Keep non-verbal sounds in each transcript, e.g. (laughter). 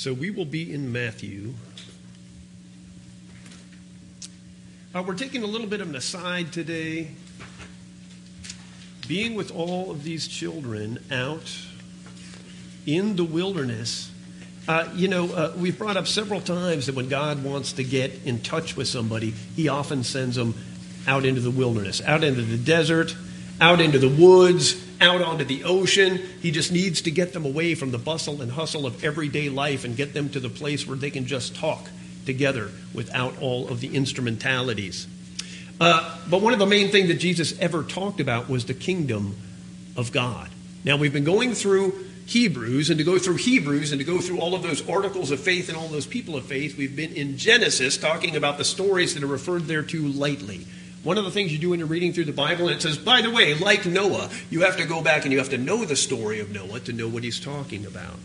So we will be in Matthew. Uh, we're taking a little bit of an aside today. Being with all of these children out in the wilderness. Uh, you know, uh, we've brought up several times that when God wants to get in touch with somebody, He often sends them out into the wilderness, out into the desert, out into the woods, out onto the ocean. He just needs to get them away from the bustle and hustle of everyday life and get them to the place where they can just talk together without all of the instrumentalities. Uh, but one of the main things that Jesus ever talked about was the kingdom of God. Now, we've been going through Hebrews, and to go through Hebrews and to go through all of those articles of faith and all those people of faith, we've been in Genesis talking about the stories that are referred there to lightly. One of the things you do when you're reading through the Bible, and it says, by the way, like Noah, you have to go back and you have to know the story of Noah to know what he's talking about.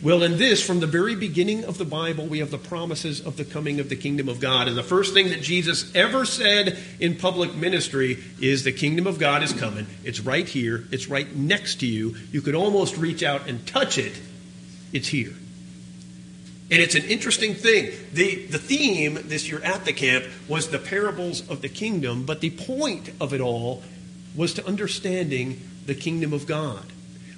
Well, in this, from the very beginning of the Bible, we have the promises of the coming of the kingdom of God. And the first thing that Jesus ever said in public ministry is the kingdom of God is coming. It's right here, it's right next to you. You could almost reach out and touch it. It's here. And it's an interesting thing. The, the theme this year at the camp was the parables of the kingdom, but the point of it all was to understanding the kingdom of God.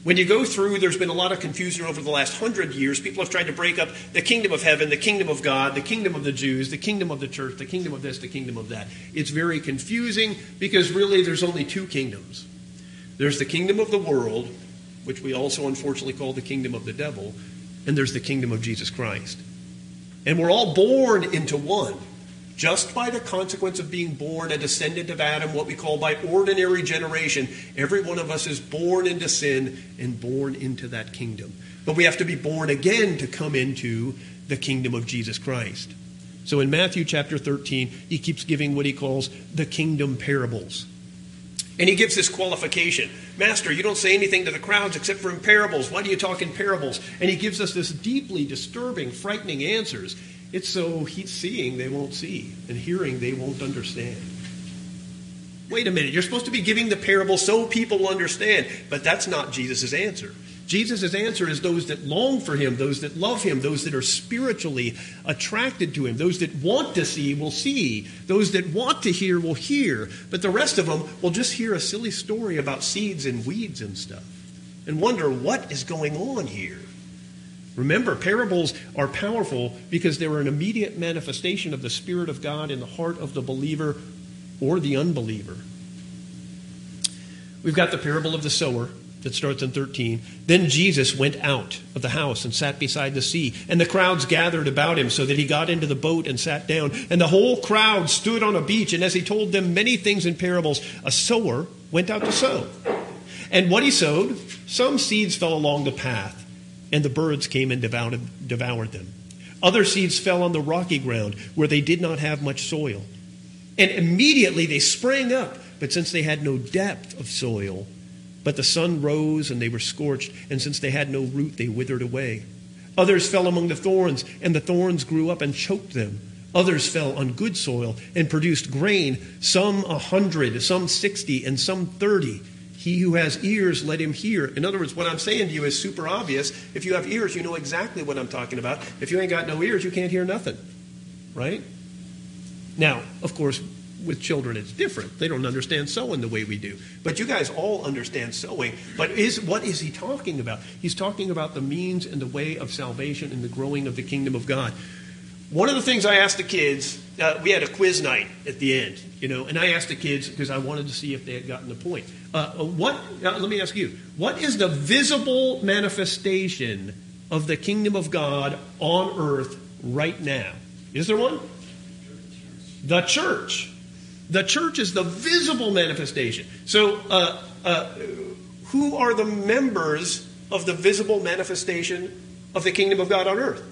When you go through, there's been a lot of confusion over the last hundred years. People have tried to break up the kingdom of heaven, the kingdom of God, the kingdom of the Jews, the kingdom of the church, the kingdom of this, the kingdom of that. It's very confusing because really there's only two kingdoms there's the kingdom of the world, which we also unfortunately call the kingdom of the devil, and there's the kingdom of Jesus Christ. And we're all born into one just by the consequence of being born a descendant of Adam, what we call by ordinary generation. Every one of us is born into sin and born into that kingdom. But we have to be born again to come into the kingdom of Jesus Christ. So in Matthew chapter 13, he keeps giving what he calls the kingdom parables. And he gives this qualification Master, you don't say anything to the crowds except for in parables. Why do you talk in parables? And he gives us this deeply disturbing, frightening answers. It's so he's seeing they won't see, and hearing they won't understand. Wait a minute, you're supposed to be giving the parable so people will understand, but that's not Jesus' answer. Jesus' answer is those that long for him, those that love him, those that are spiritually attracted to him, those that want to see will see, those that want to hear will hear, but the rest of them will just hear a silly story about seeds and weeds and stuff and wonder what is going on here. Remember, parables are powerful because they're an immediate manifestation of the Spirit of God in the heart of the believer or the unbeliever. We've got the parable of the sower that starts in 13. Then Jesus went out of the house and sat beside the sea, and the crowds gathered about him so that he got into the boat and sat down. And the whole crowd stood on a beach, and as he told them many things in parables, a sower went out to sow. And what he sowed, some seeds fell along the path, and the birds came and devoured, devoured them. Other seeds fell on the rocky ground where they did not have much soil. And immediately they sprang up, but since they had no depth of soil, but the sun rose and they were scorched, and since they had no root, they withered away. Others fell among the thorns, and the thorns grew up and choked them. Others fell on good soil and produced grain, some a hundred, some sixty, and some thirty. He who has ears, let him hear. In other words, what I'm saying to you is super obvious. If you have ears, you know exactly what I'm talking about. If you ain't got no ears, you can't hear nothing. Right? Now, of course, with children it's different. They don't understand sowing the way we do. But you guys all understand sowing. But is what is he talking about? He's talking about the means and the way of salvation and the growing of the kingdom of God. One of the things I asked the kids, uh, we had a quiz night at the end, you know, and I asked the kids because I wanted to see if they had gotten the point. Uh, uh what? Uh, let me ask you: What is the visible manifestation of the kingdom of God on earth right now? Is there one? The church. The church is the visible manifestation. So, uh, uh, who are the members of the visible manifestation of the kingdom of God on earth?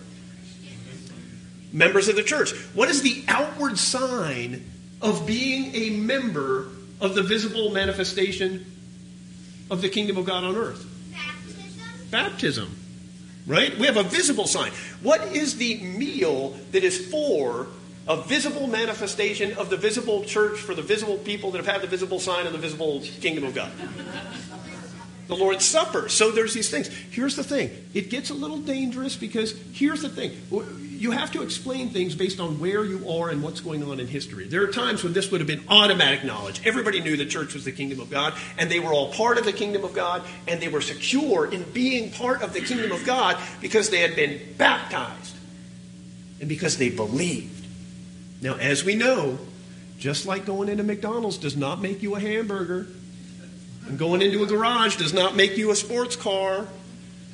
Members of the church. What is the outward sign of being a member of the visible manifestation of the kingdom of God on earth? Baptism. Baptism. Right? We have a visible sign. What is the meal that is for a visible manifestation of the visible church for the visible people that have had the visible sign of the visible kingdom of God. the Lord's Supper. So there's these things. Here's the thing it gets a little dangerous because here's the thing you have to explain things based on where you are and what's going on in history. There are times when this would have been automatic knowledge. Everybody knew the church was the kingdom of God, and they were all part of the kingdom of God, and they were secure in being part of the kingdom of God because they had been baptized and because they believed. Now, as we know, just like going into McDonald's does not make you a hamburger, and going into a garage does not make you a sports car,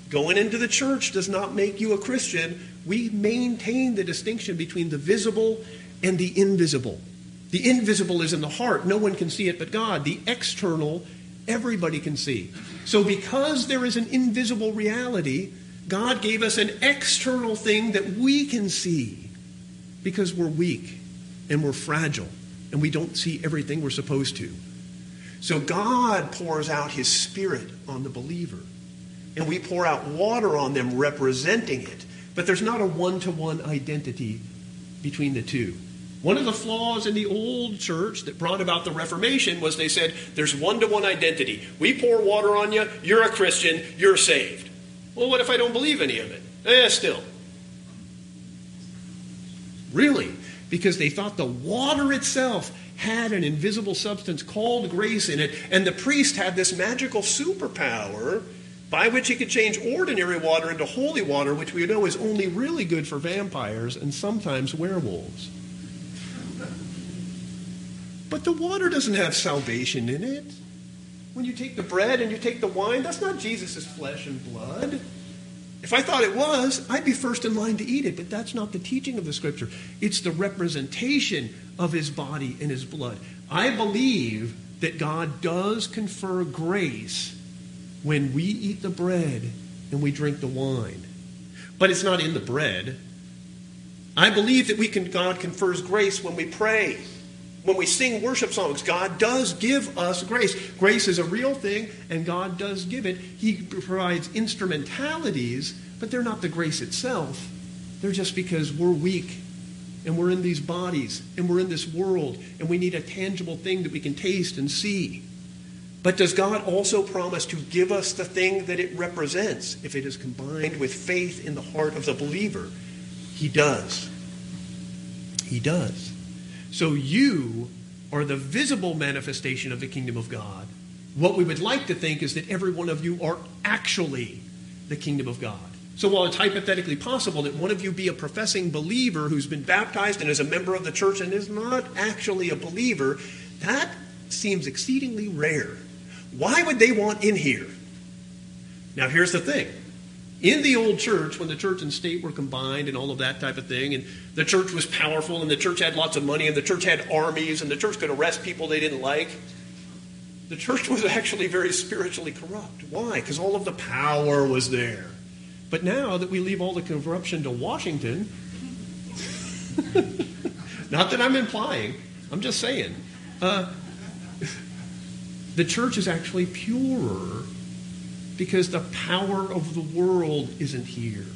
going into the church does not make you a Christian. We maintain the distinction between the visible and the invisible. The invisible is in the heart, no one can see it but God. The external, everybody can see. So, because there is an invisible reality, God gave us an external thing that we can see because we're weak and we're fragile and we don't see everything we're supposed to. So God pours out his spirit on the believer, and we pour out water on them representing it. But there's not a one to one identity between the two. One of the flaws in the old church that brought about the Reformation was they said there's one to one identity. We pour water on you, you're a Christian, you're saved. Well, what if I don't believe any of it? Eh, still. Really? Because they thought the water itself had an invisible substance called grace in it, and the priest had this magical superpower by which he could change ordinary water into holy water, which we know is only really good for vampires and sometimes werewolves. But the water doesn't have salvation in it. When you take the bread and you take the wine, that's not Jesus' flesh and blood. If I thought it was, I'd be first in line to eat it, but that's not the teaching of the scripture. It's the representation of his body and his blood. I believe that God does confer grace when we eat the bread and we drink the wine. But it's not in the bread. I believe that we can God confers grace when we pray when we sing worship songs, God does give us grace. Grace is a real thing, and God does give it. He provides instrumentalities, but they're not the grace itself. They're just because we're weak and we're in these bodies and we're in this world and we need a tangible thing that we can taste and see. But does God also promise to give us the thing that it represents if it is combined with faith in the heart of the believer? He does. He does. So you are the visible manifestation of the kingdom of God. What we would like to think is that every one of you are actually the kingdom of God. So while it's hypothetically possible that one of you be a professing believer who's been baptized and is a member of the church and is not actually a believer, that seems exceedingly rare. Why would they want in here? Now, here's the thing in the old church, when the church and state were combined and all of that type of thing, and the church was powerful, and the church had lots of money, and the church had armies, and the church could arrest people they didn't like, the church (laughs) was actually very spiritually corrupt. Why? Because all of the power was there. But now that we leave all the corruption to Washington, (laughs) not that I'm implying, I'm just saying, uh, (laughs) the church is actually purer because the power of the world isn't here.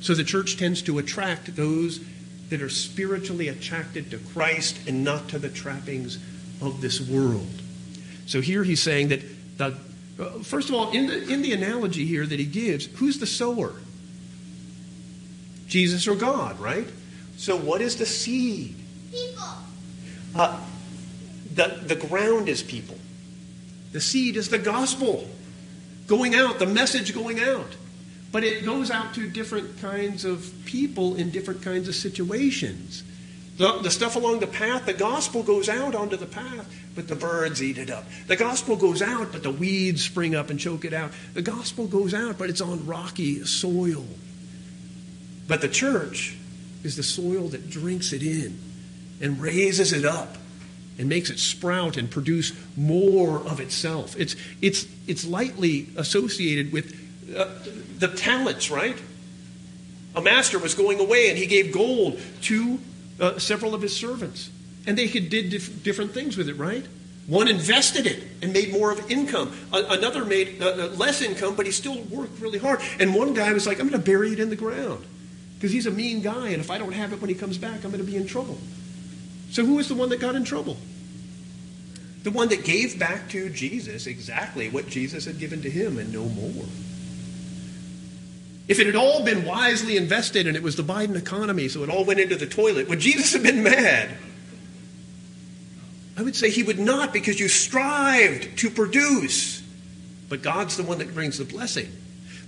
So the church tends to attract those that are spiritually attracted to Christ and not to the trappings of this world. So here he's saying that the uh, first of all, in the, in the analogy here that he gives, who's the sower? Jesus or God, right? So what is the seed? People. Uh, the, the ground is people. The seed is the gospel going out, the message going out. But it goes out to different kinds of people in different kinds of situations. The, the, stuff along the path, the gospel goes out onto the path, but the birds eat it up. The gospel goes out, but the weeds spring up and choke it out. The gospel goes out, but it's on rocky soil. But the church is the soil that drinks it in and raises it up and makes it sprout and produce more of itself. It's, it's, it's lightly associated with uh, the talents, right? A master was going away and he gave gold to uh, several of his servants. And they did dif- different things with it, right? One invested it and made more of income. another made uh, uh, less income, but he still worked really hard. And one guy was like, I'm going to bury it in the ground because he's a mean guy, and if I don't have it when he comes back, I'm going to be in trouble. So who was the one that got in trouble? The one that gave back to Jesus exactly what Jesus had given to him and no more. If it had all been wisely invested and it was the Biden economy, so it all went into the toilet, would Jesus have been mad? I would say he would not because you strived to produce. But God's the one that brings the blessing.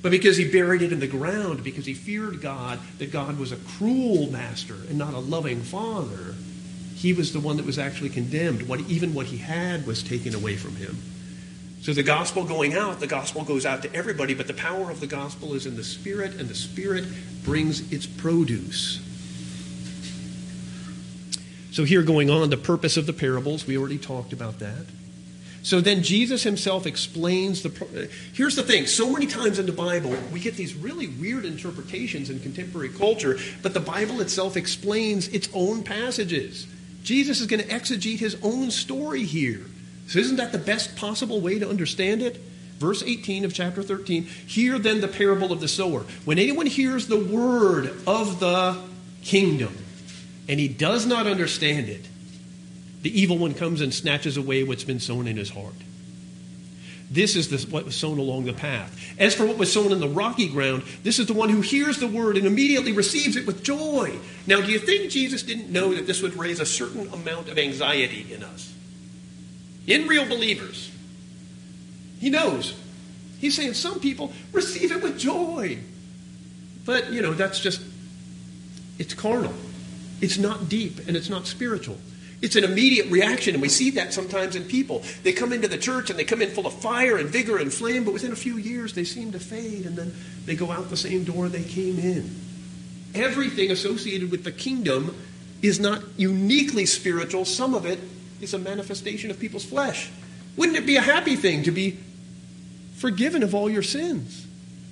But because he buried it in the ground, because he feared God, that God was a cruel master and not a loving father, he was the one that was actually condemned. What, even what he had was taken away from him. So the gospel going out, the gospel goes out to everybody, but the power of the gospel is in the Spirit, and the Spirit brings its produce. So here going on, the purpose of the parables, we already talked about that. So then Jesus himself explains the. Here's the thing so many times in the Bible, we get these really weird interpretations in contemporary culture, but the Bible itself explains its own passages. Jesus is going to exegete his own story here. So, isn't that the best possible way to understand it? Verse 18 of chapter 13 Hear then the parable of the sower. When anyone hears the word of the kingdom and he does not understand it, the evil one comes and snatches away what's been sown in his heart. This is the, what was sown along the path. As for what was sown in the rocky ground, this is the one who hears the word and immediately receives it with joy. Now, do you think Jesus didn't know that this would raise a certain amount of anxiety in us? in real believers. He knows. He's saying some people receive it with joy. But, you know, that's just, it's carnal. It's not deep and it's not spiritual. It's an immediate reaction, and we see that sometimes in people. They come into the church and they come in full of fire and vigor and flame, but within a few years they seem to fade, and then they go out the same door they came in. Everything associated with the kingdom is not uniquely spiritual, some of it is a manifestation of people's flesh. Wouldn't it be a happy thing to be forgiven of all your sins?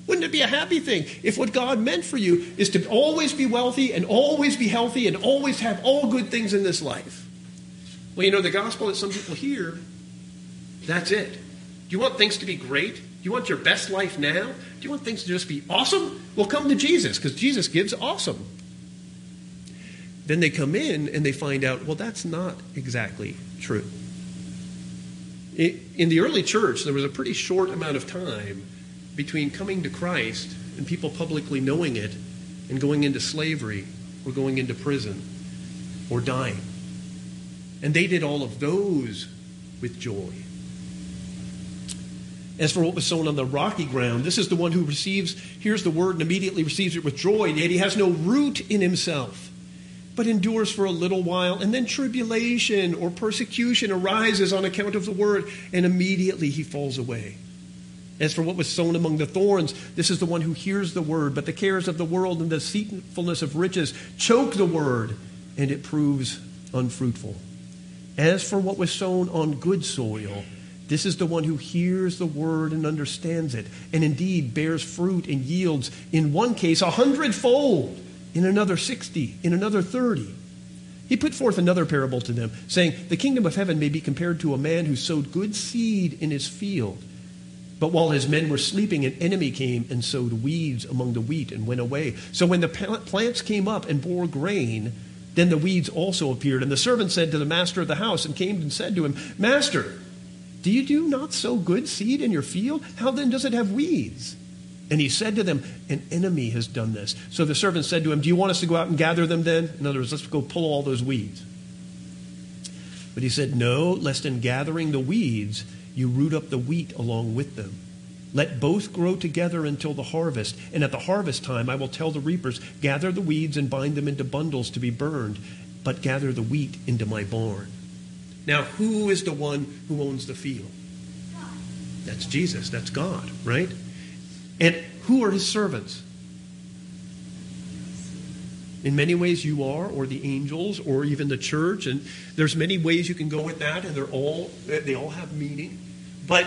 Wouldn't it be a happy thing if what God meant for you is to always be wealthy and always be healthy and always have all good things in this life? Well, you know, the gospel that some people hear, that's it. Do you want things to be great? Do you want your best life now? Do you want things to just be awesome? Well, come to Jesus because Jesus gives awesome. Then they come in and they find out, well, that's not exactly true. In the early church, there was a pretty short amount of time between coming to Christ and people publicly knowing it and going into slavery or going into prison or dying. And they did all of those with joy. As for what was sown on the rocky ground, this is the one who receives, hears the word and immediately receives it with joy, yet he has no root in himself but endures for a little while, and then tribulation or persecution arises on account of the word, and immediately he falls away. As for what was sown among the thorns, this is the one who hears the word, but the cares of the world and the deceitfulness of riches choke the word, and it proves unfruitful. As for what was sown on good soil, this is the one who hears the word and understands it, and indeed bears fruit and yields, in one case, a hundredfold in another 60, in another 30. He put forth another parable to them, saying, The kingdom of heaven may be compared to a man who sowed good seed in his field. But while his men were sleeping, an enemy came and sowed weeds among the wheat and went away. So when the plants came up and bore grain, then the weeds also appeared. And the servant said to the master of the house and came and said to him, Master, do you do not sow good seed in your field? How then does it have weeds? And he said to them, An enemy has done this. So the servant said to him, Do you want us to go out and gather them then? In other words, let's go pull all those weeds. But he said, No, lest in gathering the weeds, you root up the wheat along with them. Let both grow together until the harvest. And at the harvest time, I will tell the reapers, Gather the weeds and bind them into bundles to be burned, but gather the wheat into my barn. Now, who is the one who owns the field? That's Jesus. That's God, right? And who are his servants? In many ways, you are, or the angels, or even the church, and there's many ways you can go with that, and they're all they all have meaning. But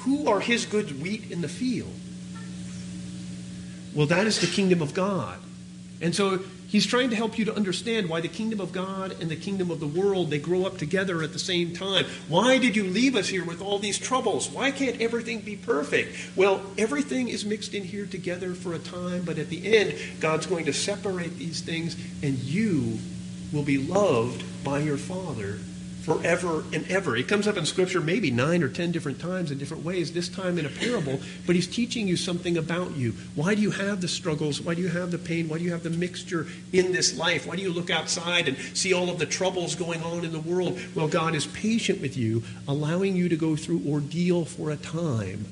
who are his good wheat in the field? Well, that is the kingdom of God. And so He's trying to help you to understand why the kingdom of God and the kingdom of the world they grow up together at the same time. Why did you leave us here with all these troubles? Why can't everything be perfect? Well, everything is mixed in here together for a time, but at the end God's going to separate these things and you will be loved by your Father forever and ever. It comes up in Scripture maybe nine or ten different times in different ways, this time in a parable, but he's teaching you something about you. Why do you have the struggles? Why do you have the pain? Why do you have the mixture in this life? Why do you look outside and see all of the troubles going on in the world? Well, God is patient with you, allowing you to go through ordeal for a time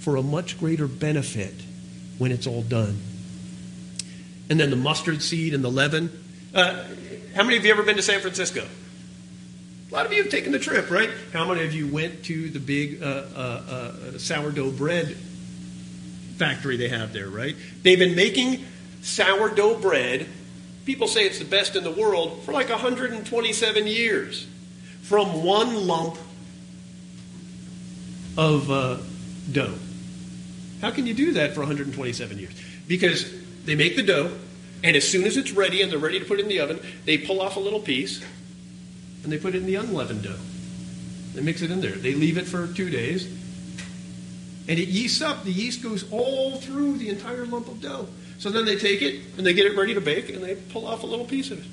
for a much greater benefit when it's all done. And then the mustard seed and the leaven. Uh, how many of you ever been to San Francisco? A lot of you have taken the trip, right? How many of you went to the big uh, uh, uh, sourdough bread factory they have there, right? They've been making sourdough bread. People say it's the best in the world for like 127 years from one lump of uh, dough. How can you do that for 127 years? Because they make the dough, and as soon as it's ready and they're ready to put it in the oven, they pull off a little piece and they put it in the unleavened dough. They mix it in there. They leave it for two days, and it yeasts up. The yeast goes all through the entire lump of dough. So then they take it and they get it ready to bake, and they pull off a little piece of it.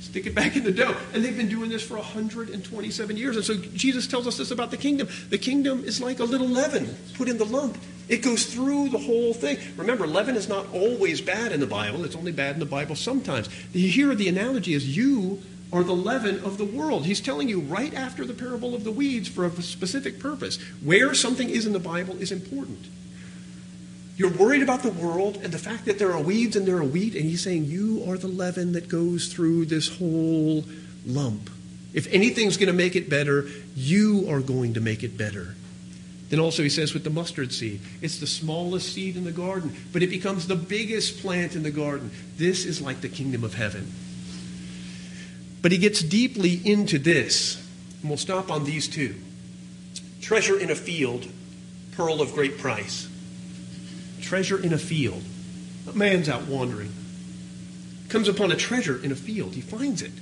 Stick it back in the dough. And they've been doing this for 127 years. And so Jesus tells us this about the kingdom. The kingdom is like a little leaven put in the lump. It goes through the whole thing. Remember, leaven is not always bad in the Bible. It's only bad in the Bible sometimes. Here, the analogy is you are the leaven of the world. He's telling you right after the parable of the weeds for a specific purpose. Where something is in the Bible is important. You're worried about the world and the fact that there are weeds and there are wheat, and he's saying you are the leaven that goes through this whole lump. If anything's going to make it better, you are going to make it better. Then also he says with the mustard seed, it's the smallest seed in the garden, but it becomes the biggest plant in the garden. This is like the kingdom of heaven. But he gets deeply into this, and we'll stop on these two. Treasure in a field, pearl of great price. Treasure in a field. A man's out wandering. Comes upon a treasure in a field. He finds it.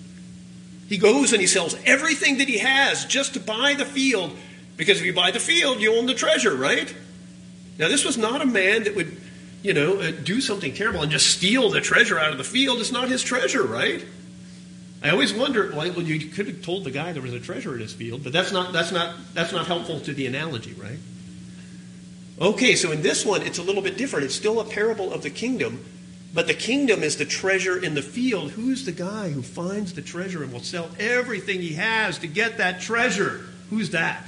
He goes and he sells everything that he has just to buy the field, because if you buy the field, you own the treasure, right? Now, this was not a man that would, you know, uh, do something terrible and just steal the treasure out of the field. It's not his treasure, right? I always wonder. Well, you could have told the guy there was a treasure in his field, but that's not that's not that's not helpful to the analogy, right? Okay, so in this one, it's a little bit different. It's still a parable of the kingdom, but the kingdom is the treasure in the field. Who's the guy who finds the treasure and will sell everything he has to get that treasure? Who's that?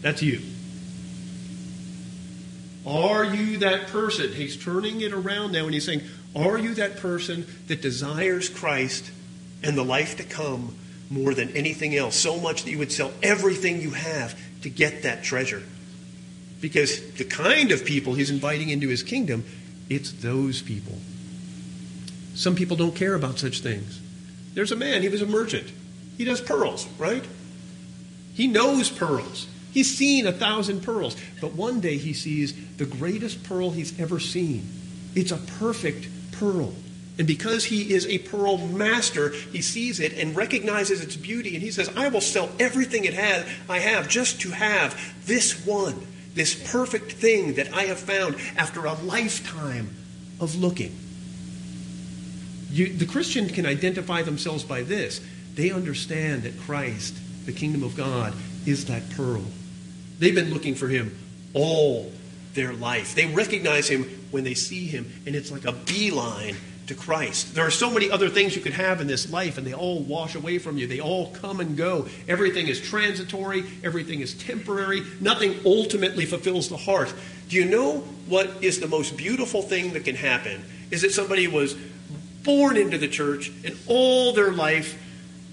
That's you. Are you that person? He's turning it around now and he's saying, Are you that person that desires Christ and the life to come more than anything else, so much that you would sell everything you have to get that treasure. Because the kind of people he's inviting into his kingdom, it's those people. Some people don't care about such things. There's a man, he was a merchant. He does pearls, right? He knows pearls. He's seen a thousand pearls. But one day he sees the greatest pearl he's ever seen. It's a perfect pearl. And because he is a pearl master, he sees it and recognizes its beauty. And he says, I will sell everything it has, I have just to have this one, this perfect thing that I have found after a lifetime of looking. You, the Christian can identify themselves by this. They understand that Christ, the kingdom of God, is that pearl. They've been looking for him all their life. They recognize him when they see him, and it's like a beeline to Christ. There are so many other things you could have in this life, and they all wash away from you. They all come and go. Everything is transitory, everything is temporary. Nothing ultimately fulfills the heart. Do you know what is the most beautiful thing that can happen? Is that somebody was born into the church, and all their life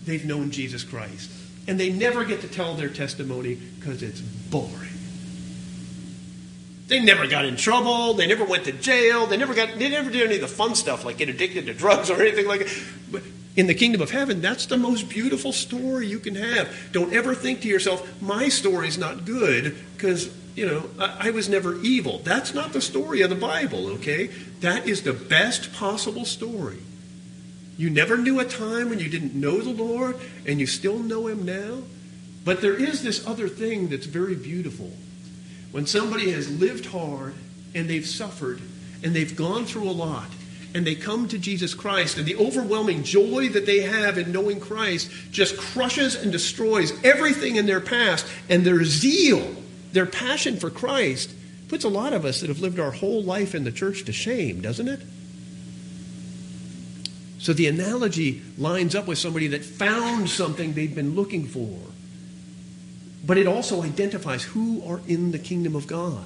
they've known Jesus Christ. And they never get to tell their testimony because it's boring. They never got in trouble. They never went to jail. They never got. They never did any of the fun stuff like get addicted to drugs or anything like that. But in the kingdom of heaven, that's the most beautiful story you can have. Don't ever think to yourself, "My story's not good because you know I, I was never evil." That's not the story of the Bible. Okay, that is the best possible story. You never knew a time when you didn't know the Lord, and you still know Him now. But there is this other thing that's very beautiful when somebody has lived hard and they've suffered and they've gone through a lot and they come to Jesus Christ, and the overwhelming joy that they have in knowing Christ just crushes and destroys everything in their past, and their zeal, their passion for Christ, puts a lot of us that have lived our whole life in the church to shame, doesn't it? So the analogy lines up with somebody that found something they'd been looking for. But it also identifies who are in the kingdom of God.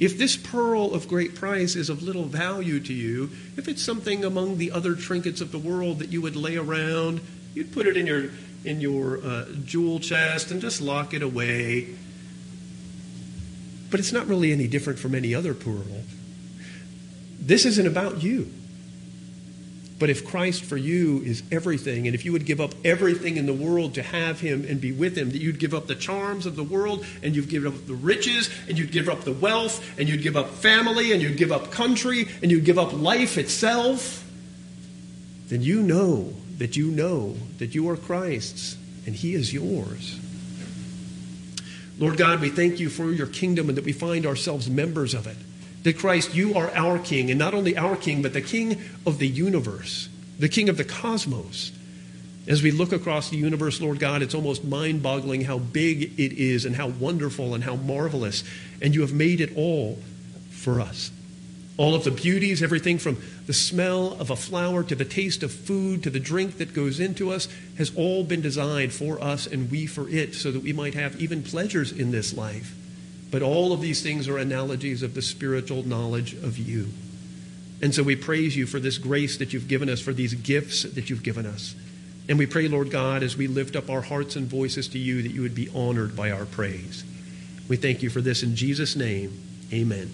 If this pearl of great price is of little value to you, if it's something among the other trinkets of the world that you would lay around, you'd put it in your in your uh, jewel chest and just lock it away. But it's not really any different from any other pearl. This isn't about you. But if Christ for you is everything, and if you would give up everything in the world to have him and be with him, that you'd give up the charms of the world, and you'd give up the riches, and you'd give up the wealth, and you'd give up family, and you'd give up country, and you'd give up life itself, then you know that you know that you are Christ's, and he is yours. Lord God, we thank you for your kingdom and that we find ourselves members of it. That Christ, you are our King, and not only our King, but the King of the universe, the King of the cosmos. As we look across the universe, Lord God, it's almost mind boggling how big it is and how wonderful and how marvelous. And you have made it all for us. All of the beauties, everything from the smell of a flower to the taste of food to the drink that goes into us, has all been designed for us and we for it so that we might have even pleasures in this life. But all of these things are analogies of the spiritual knowledge of you. And so we praise you for this grace that you've given us, for these gifts that you've given us. And we pray, Lord God, as we lift up our hearts and voices to you, that you would be honored by our praise. We thank you for this in Jesus' name. Amen.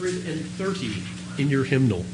330 in your hymnal.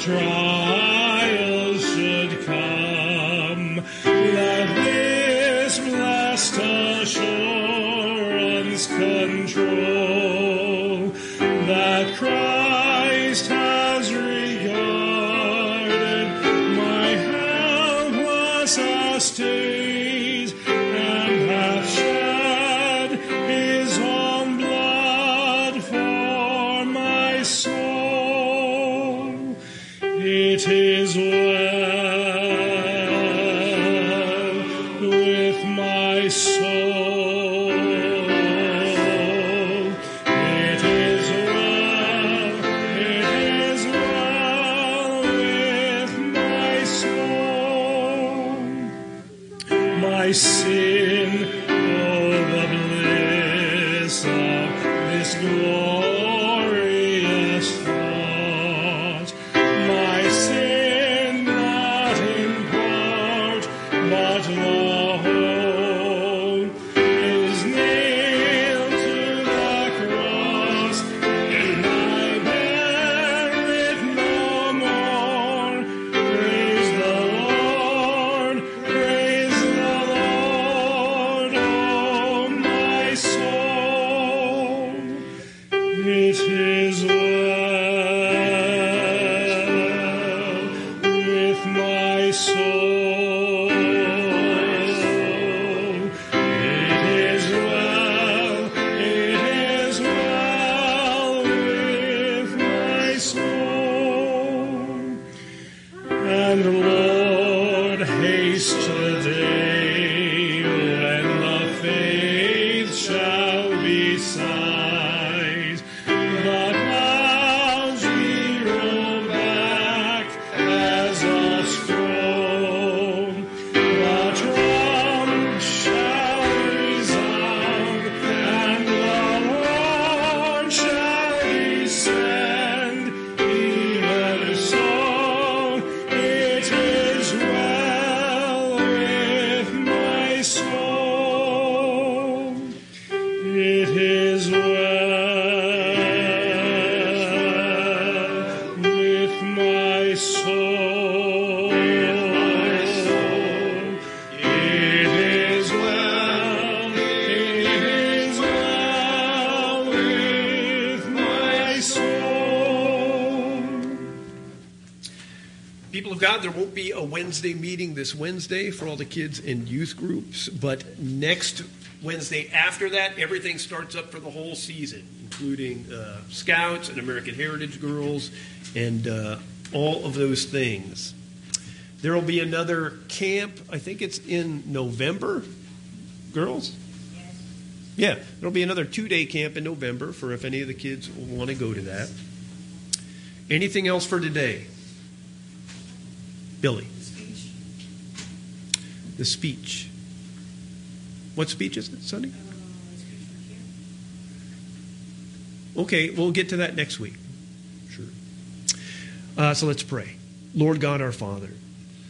It and God, there won't be a Wednesday meeting this Wednesday for all the kids and youth groups, but next Wednesday after that, everything starts up for the whole season, including uh, Scouts and American Heritage Girls and uh, all of those things. There will be another camp, I think it's in November, girls? Yeah, there'll be another two day camp in November for if any of the kids want to go to that. Anything else for today? Billy. The speech. What speech is it, Sonny? Okay, we'll get to that next week. Sure. Uh, so let's pray. Lord God, our Father,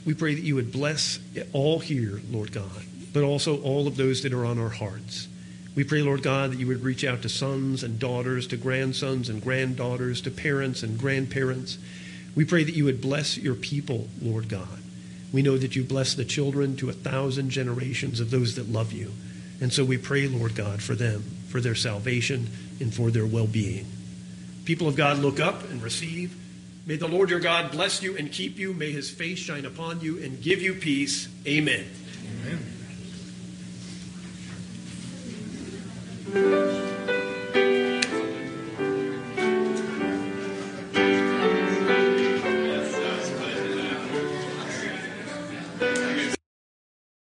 we pray that you would bless all here, Lord God, but also all of those that are on our hearts. We pray, Lord God, that you would reach out to sons and daughters, to grandsons and granddaughters, to parents and grandparents. We pray that you would bless your people, Lord God. We know that you bless the children to a thousand generations of those that love you. And so we pray, Lord God, for them, for their salvation, and for their well being. People of God, look up and receive. May the Lord your God bless you and keep you. May his face shine upon you and give you peace. Amen. Amen.